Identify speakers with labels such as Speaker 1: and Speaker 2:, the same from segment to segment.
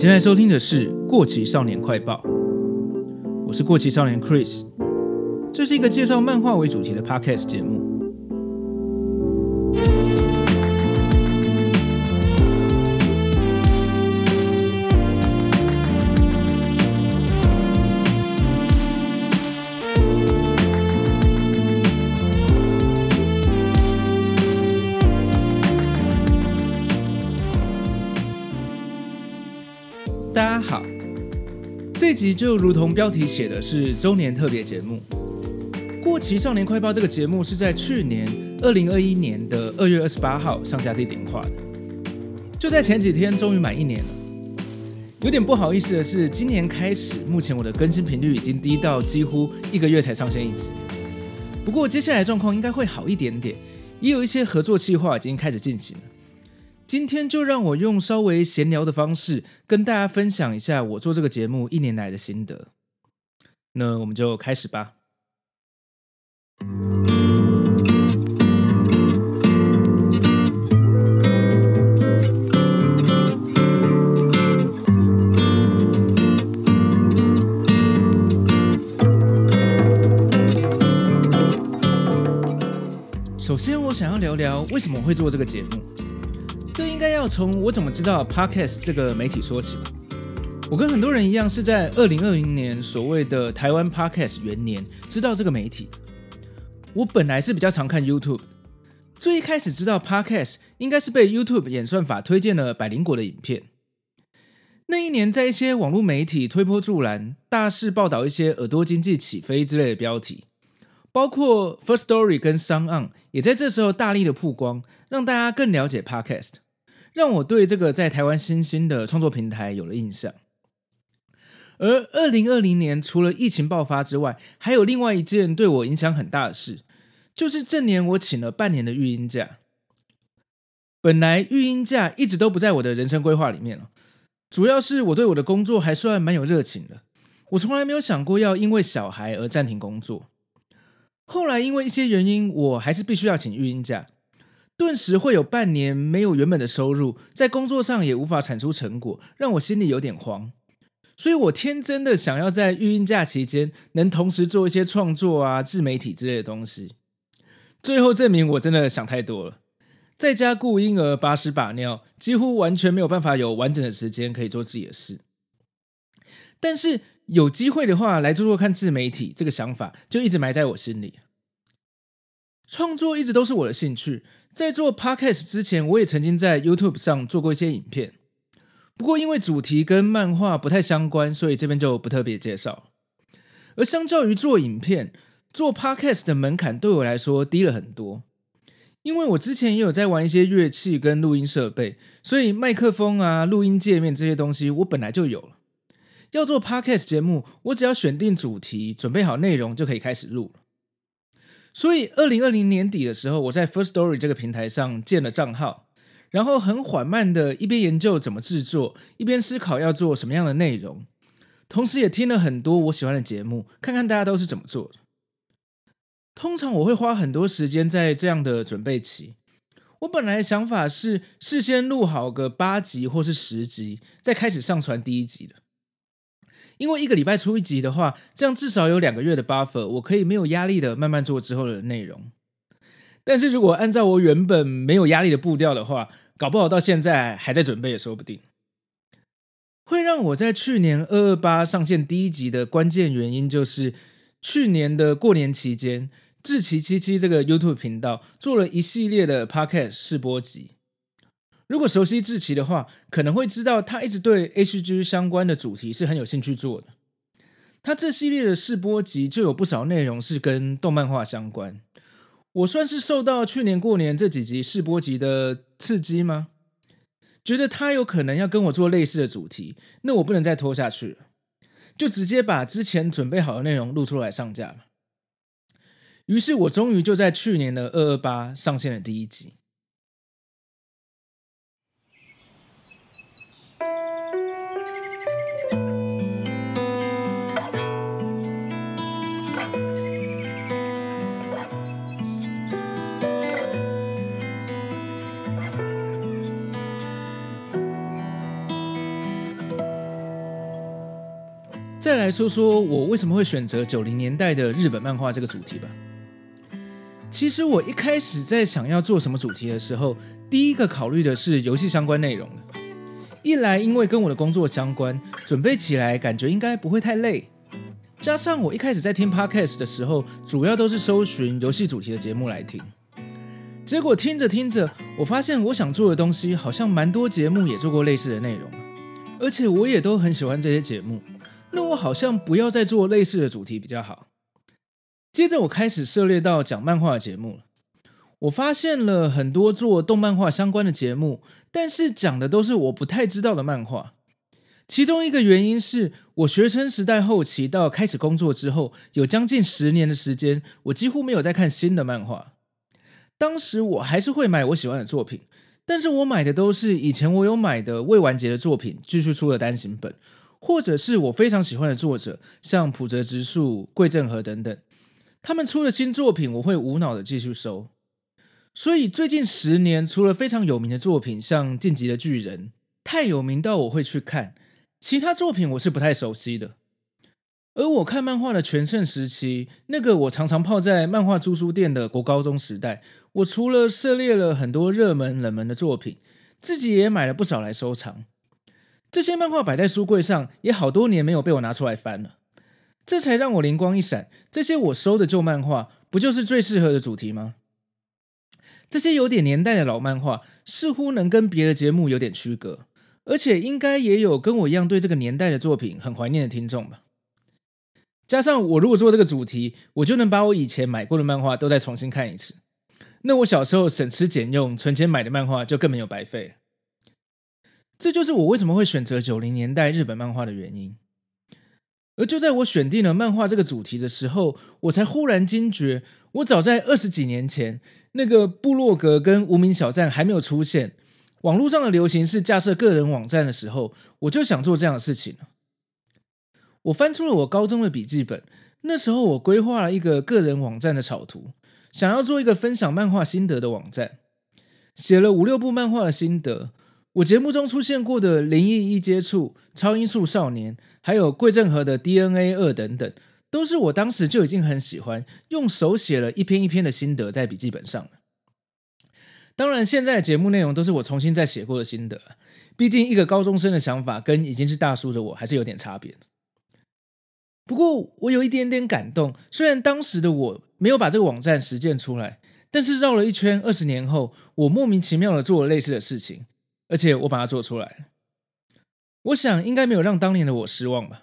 Speaker 1: 现在收听的是《过期少年快报》，我是过期少年 Chris，这是一个介绍漫画为主题的 Podcast 节目。这集就如同标题写的是周年特别节目《过期少年快报》。这个节目是在去年二零二一年的二月二十八号上架地点化的，就在前几天终于满一年了。有点不好意思的是，今年开始，目前我的更新频率已经低到几乎一个月才上线一集。不过接下来状况应该会好一点点，也有一些合作计划已经开始进行了。今天就让我用稍微闲聊的方式跟大家分享一下我做这个节目一年来的心得。那我们就开始吧。首先，我想要聊聊为什么会做这个节目。应该要从我怎么知道 Podcast 这个媒体说起。我跟很多人一样，是在二零二零年所谓的台湾 Podcast 元年知道这个媒体。我本来是比较常看 YouTube，最一开始知道 Podcast 应该是被 YouTube 演算法推荐了百灵果的影片。那一年，在一些网络媒体推波助澜，大肆报道一些耳朵经济起飞之类的标题，包括 First Story 跟 s o n 也在这时候大力的曝光，让大家更了解 Podcast。让我对这个在台湾新兴的创作平台有了印象。而二零二零年，除了疫情爆发之外，还有另外一件对我影响很大的事，就是这年我请了半年的育婴假。本来育婴假一直都不在我的人生规划里面了，主要是我对我的工作还算蛮有热情的，我从来没有想过要因为小孩而暂停工作。后来因为一些原因，我还是必须要请育婴假。顿时会有半年没有原本的收入，在工作上也无法产出成果，让我心里有点慌。所以我天真的想要在育婴假期间能同时做一些创作啊、自媒体之类的东西。最后证明我真的想太多了，在家顾婴儿、把屎把尿，几乎完全没有办法有完整的时间可以做自己的事。但是有机会的话，来做做看自媒体，这个想法就一直埋在我心里。创作一直都是我的兴趣。在做 Podcast 之前，我也曾经在 YouTube 上做过一些影片，不过因为主题跟漫画不太相关，所以这边就不特别介绍。而相较于做影片，做 Podcast 的门槛对我来说低了很多，因为我之前也有在玩一些乐器跟录音设备，所以麦克风啊、录音界面这些东西我本来就有了。要做 Podcast 节目，我只要选定主题，准备好内容就可以开始录了。所以，二零二零年底的时候，我在 First Story 这个平台上建了账号，然后很缓慢的一边研究怎么制作，一边思考要做什么样的内容，同时也听了很多我喜欢的节目，看看大家都是怎么做的。通常我会花很多时间在这样的准备期。我本来的想法是事先录好个八集或是十集，再开始上传第一集的。因为一个礼拜出一集的话，这样至少有两个月的 buffer，我可以没有压力的慢慢做之后的内容。但是如果按照我原本没有压力的步调的话，搞不好到现在还在准备也说不定。会让我在去年二二八上线第一集的关键原因，就是去年的过年期间，志奇七七这个 YouTube 频道做了一系列的 Podcast 试播集。如果熟悉志奇的话，可能会知道他一直对 HG 相关的主题是很有兴趣做的。他这系列的试播集就有不少内容是跟动漫画相关。我算是受到去年过年这几集试播集的刺激吗？觉得他有可能要跟我做类似的主题，那我不能再拖下去了，就直接把之前准备好的内容录出来上架了。于是我终于就在去年的二二八上线了第一集。再来说说我为什么会选择九零年代的日本漫画这个主题吧。其实我一开始在想要做什么主题的时候，第一个考虑的是游戏相关内容。一来因为跟我的工作相关，准备起来感觉应该不会太累。加上我一开始在听 Podcast 的时候，主要都是搜寻游戏主题的节目来听。结果听着听着，我发现我想做的东西好像蛮多节目也做过类似的内容，而且我也都很喜欢这些节目。那我好像不要再做类似的主题比较好。接着我开始涉猎到讲漫画的节目了，我发现了很多做动漫画相关的节目，但是讲的都是我不太知道的漫画。其中一个原因是我学生时代后期到开始工作之后，有将近十年的时间，我几乎没有在看新的漫画。当时我还是会买我喜欢的作品，但是我买的都是以前我有买的未完结的作品，继续出了单行本，或者是我非常喜欢的作者，像浦泽直树、桂正和等等。他们出的新作品，我会无脑的继续收。所以最近十年，除了非常有名的作品，像《进击的巨人》，太有名到我会去看，其他作品我是不太熟悉的。而我看漫画的全盛时期，那个我常常泡在漫画租书店的国高中时代，我除了涉猎了很多热门冷门的作品，自己也买了不少来收藏。这些漫画摆在书柜上，也好多年没有被我拿出来翻了。这才让我灵光一闪，这些我收的旧漫画，不就是最适合的主题吗？这些有点年代的老漫画，似乎能跟别的节目有点区隔，而且应该也有跟我一样对这个年代的作品很怀念的听众吧。加上我如果做这个主题，我就能把我以前买过的漫画都再重新看一次。那我小时候省吃俭用存钱买的漫画就更没有白费了。这就是我为什么会选择九零年代日本漫画的原因。而就在我选定了漫画这个主题的时候，我才忽然惊觉，我早在二十几年前，那个部落格跟无名小站还没有出现，网络上的流行是架设个人网站的时候，我就想做这样的事情。我翻出了我高中的笔记本，那时候我规划了一个个人网站的草图，想要做一个分享漫画心得的网站，写了五六部漫画的心得。我节目中出现过的《灵异一接触》、《超音速少年》，还有桂正和的《DNA 二》等等，都是我当时就已经很喜欢，用手写了一篇一篇的心得在笔记本上。当然，现在的节目内容都是我重新再写过的心得，毕竟一个高中生的想法跟已经是大叔的我还是有点差别。不过，我有一点点感动，虽然当时的我没有把这个网站实践出来，但是绕了一圈，二十年后，我莫名其妙的做了类似的事情。而且我把它做出来了，我想应该没有让当年的我失望吧。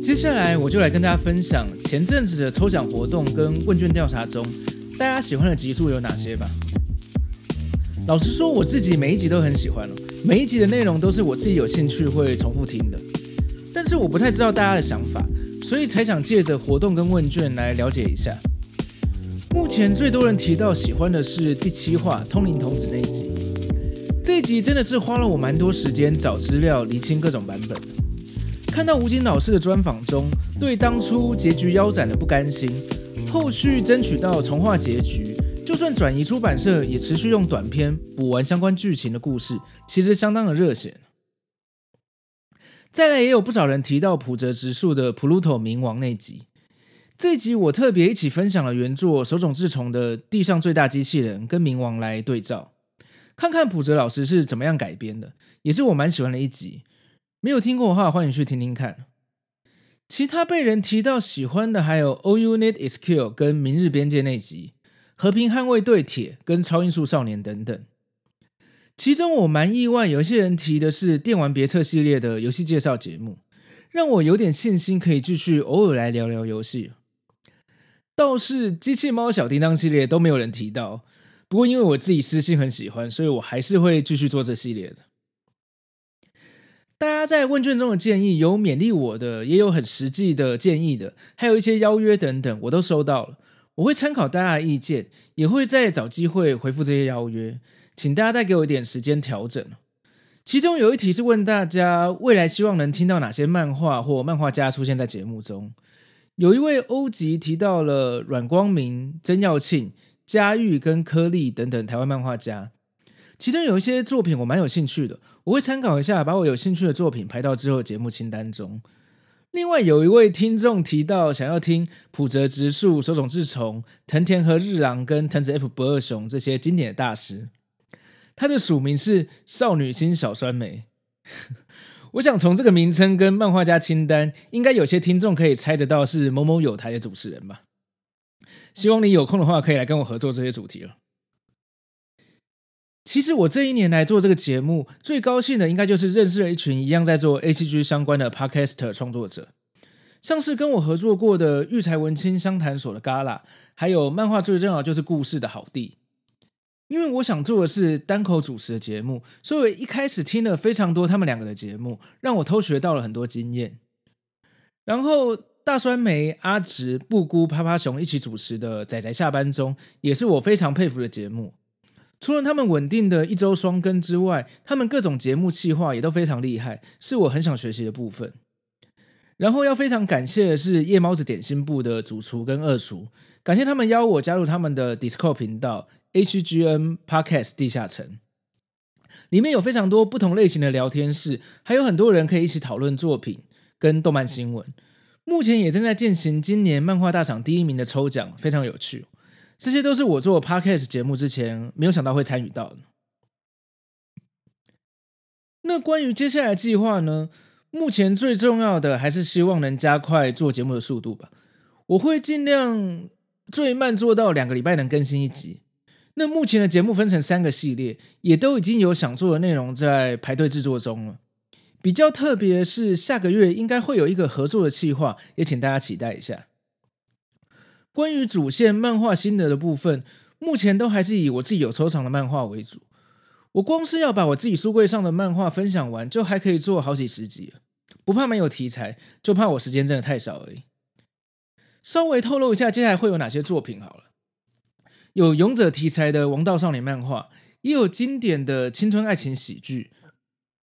Speaker 1: 接下来我就来跟大家分享前阵子的抽奖活动跟问卷调查中，大家喜欢的集数有哪些吧。老实说，我自己每一集都很喜欢，每一集的内容都是我自己有兴趣会重复听的。但是我不太知道大家的想法，所以才想借着活动跟问卷来了解一下。目前最多人提到喜欢的是第七话通灵童子那一集，这一集真的是花了我蛮多时间找资料厘清各种版本。看到吴京老师的专访中，对当初结局腰斩的不甘心，后续争取到重画结局。就算转移出版社，也持续用短篇补完相关剧情的故事，其实相当的热血。再来，也有不少人提到浦泽直树的《Pluto 冥王》那集，这一集我特别一起分享了原作手冢治虫的《地上最大机器人》跟冥王来对照，看看浦泽老师是怎么样改编的，也是我蛮喜欢的一集。没有听过的话，欢迎去听听看。其他被人提到喜欢的还有《All You Need Is Kill》跟《明日边界》那集。和平捍卫队铁跟超音速少年等等，其中我蛮意外，有些人提的是电玩别册系列的游戏介绍节目，让我有点信心可以继续偶尔来聊聊游戏。倒是机器猫小叮当系列都没有人提到，不过因为我自己私心很喜欢，所以我还是会继续做这系列的。大家在问卷中的建议有勉励我的，也有很实际的建议的，还有一些邀约等等，我都收到了。我会参考大家的意见，也会再找机会回复这些邀约，请大家再给我一点时间调整。其中有一题是问大家未来希望能听到哪些漫画或漫画家出现在节目中。有一位欧吉提到了阮光明、曾耀庆、嘉玉跟柯利等等台湾漫画家，其中有一些作品我蛮有兴趣的，我会参考一下，把我有兴趣的作品排到之后节目清单中。另外有一位听众提到想要听浦泽直树、手冢治虫、藤田和日郎跟藤子 F 不二雄这些经典的大师，他的署名是少女心小酸梅。我想从这个名称跟漫画家清单，应该有些听众可以猜得到是某某有台的主持人吧？希望你有空的话可以来跟我合作这些主题了。其实我这一年来做这个节目，最高兴的应该就是认识了一群一样在做 ACG 相关的 Podcaster 创作者，像是跟我合作过的育才文青相谈所的 Gala，还有漫画最重要就是故事的好弟。因为我想做的是单口主持的节目，所以我一开始听了非常多他们两个的节目，让我偷学到了很多经验。然后大酸梅、阿直、布姑、趴趴熊一起主持的仔仔下班中，也是我非常佩服的节目。除了他们稳定的一周双更之外，他们各种节目企划也都非常厉害，是我很想学习的部分。然后要非常感谢的是夜猫子点心部的主厨跟二厨，感谢他们邀我加入他们的 Discord 频道 HGN Podcast 地下城，里面有非常多不同类型的聊天室，还有很多人可以一起讨论作品跟动漫新闻。目前也正在进行今年漫画大赏第一名的抽奖，非常有趣。这些都是我做 Podcast 节目之前没有想到会参与到的。那关于接下来计划呢？目前最重要的还是希望能加快做节目的速度吧。我会尽量最慢做到两个礼拜能更新一集。那目前的节目分成三个系列，也都已经有想做的内容在排队制作中了。比较特别是，下个月应该会有一个合作的计划，也请大家期待一下。关于主线漫画心得的部分，目前都还是以我自己有收藏的漫画为主。我光是要把我自己书柜上的漫画分享完，就还可以做好几十集。不怕没有题材，就怕我时间真的太少而已。稍微透露一下，接下来会有哪些作品好了。有勇者题材的王道少年漫画，也有经典的青春爱情喜剧，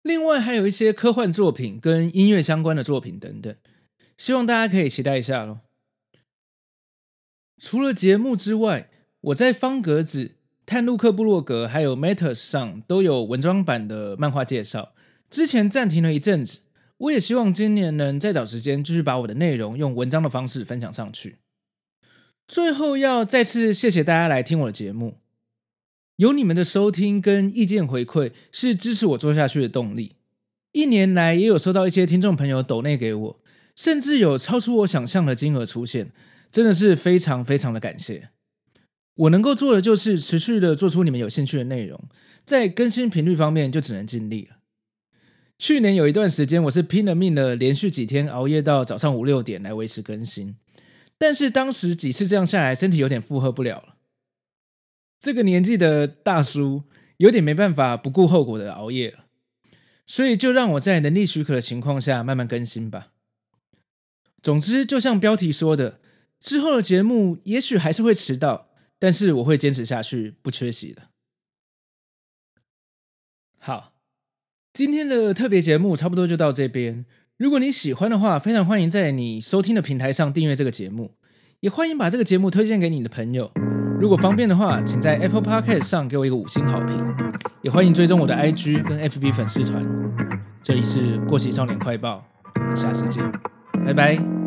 Speaker 1: 另外还有一些科幻作品跟音乐相关的作品等等。希望大家可以期待一下喽。除了节目之外，我在方格子、探路克部落格还有 Matters 上都有文章版的漫画介绍。之前暂停了一阵子，我也希望今年能再找时间继续把我的内容用文章的方式分享上去。最后要再次谢谢大家来听我的节目，有你们的收听跟意见回馈是支持我做下去的动力。一年来也有收到一些听众朋友抖内给我，甚至有超出我想象的金额出现。真的是非常非常的感谢，我能够做的就是持续的做出你们有兴趣的内容，在更新频率方面就只能尽力了。去年有一段时间，我是拼了命的连续几天熬夜到早上五六点来维持更新，但是当时几次这样下来，身体有点负荷不了了。这个年纪的大叔有点没办法不顾后果的熬夜了，所以就让我在能力许可的情况下慢慢更新吧。总之，就像标题说的。之后的节目也许还是会迟到，但是我会坚持下去，不缺席的。好，今天的特别节目差不多就到这边。如果你喜欢的话，非常欢迎在你收听的平台上订阅这个节目，也欢迎把这个节目推荐给你的朋友。如果方便的话，请在 Apple Podcast 上给我一个五星好评，也欢迎追踪我的 IG 跟 FB 粉丝团。这里是过期少年快报，我们下次见，拜拜。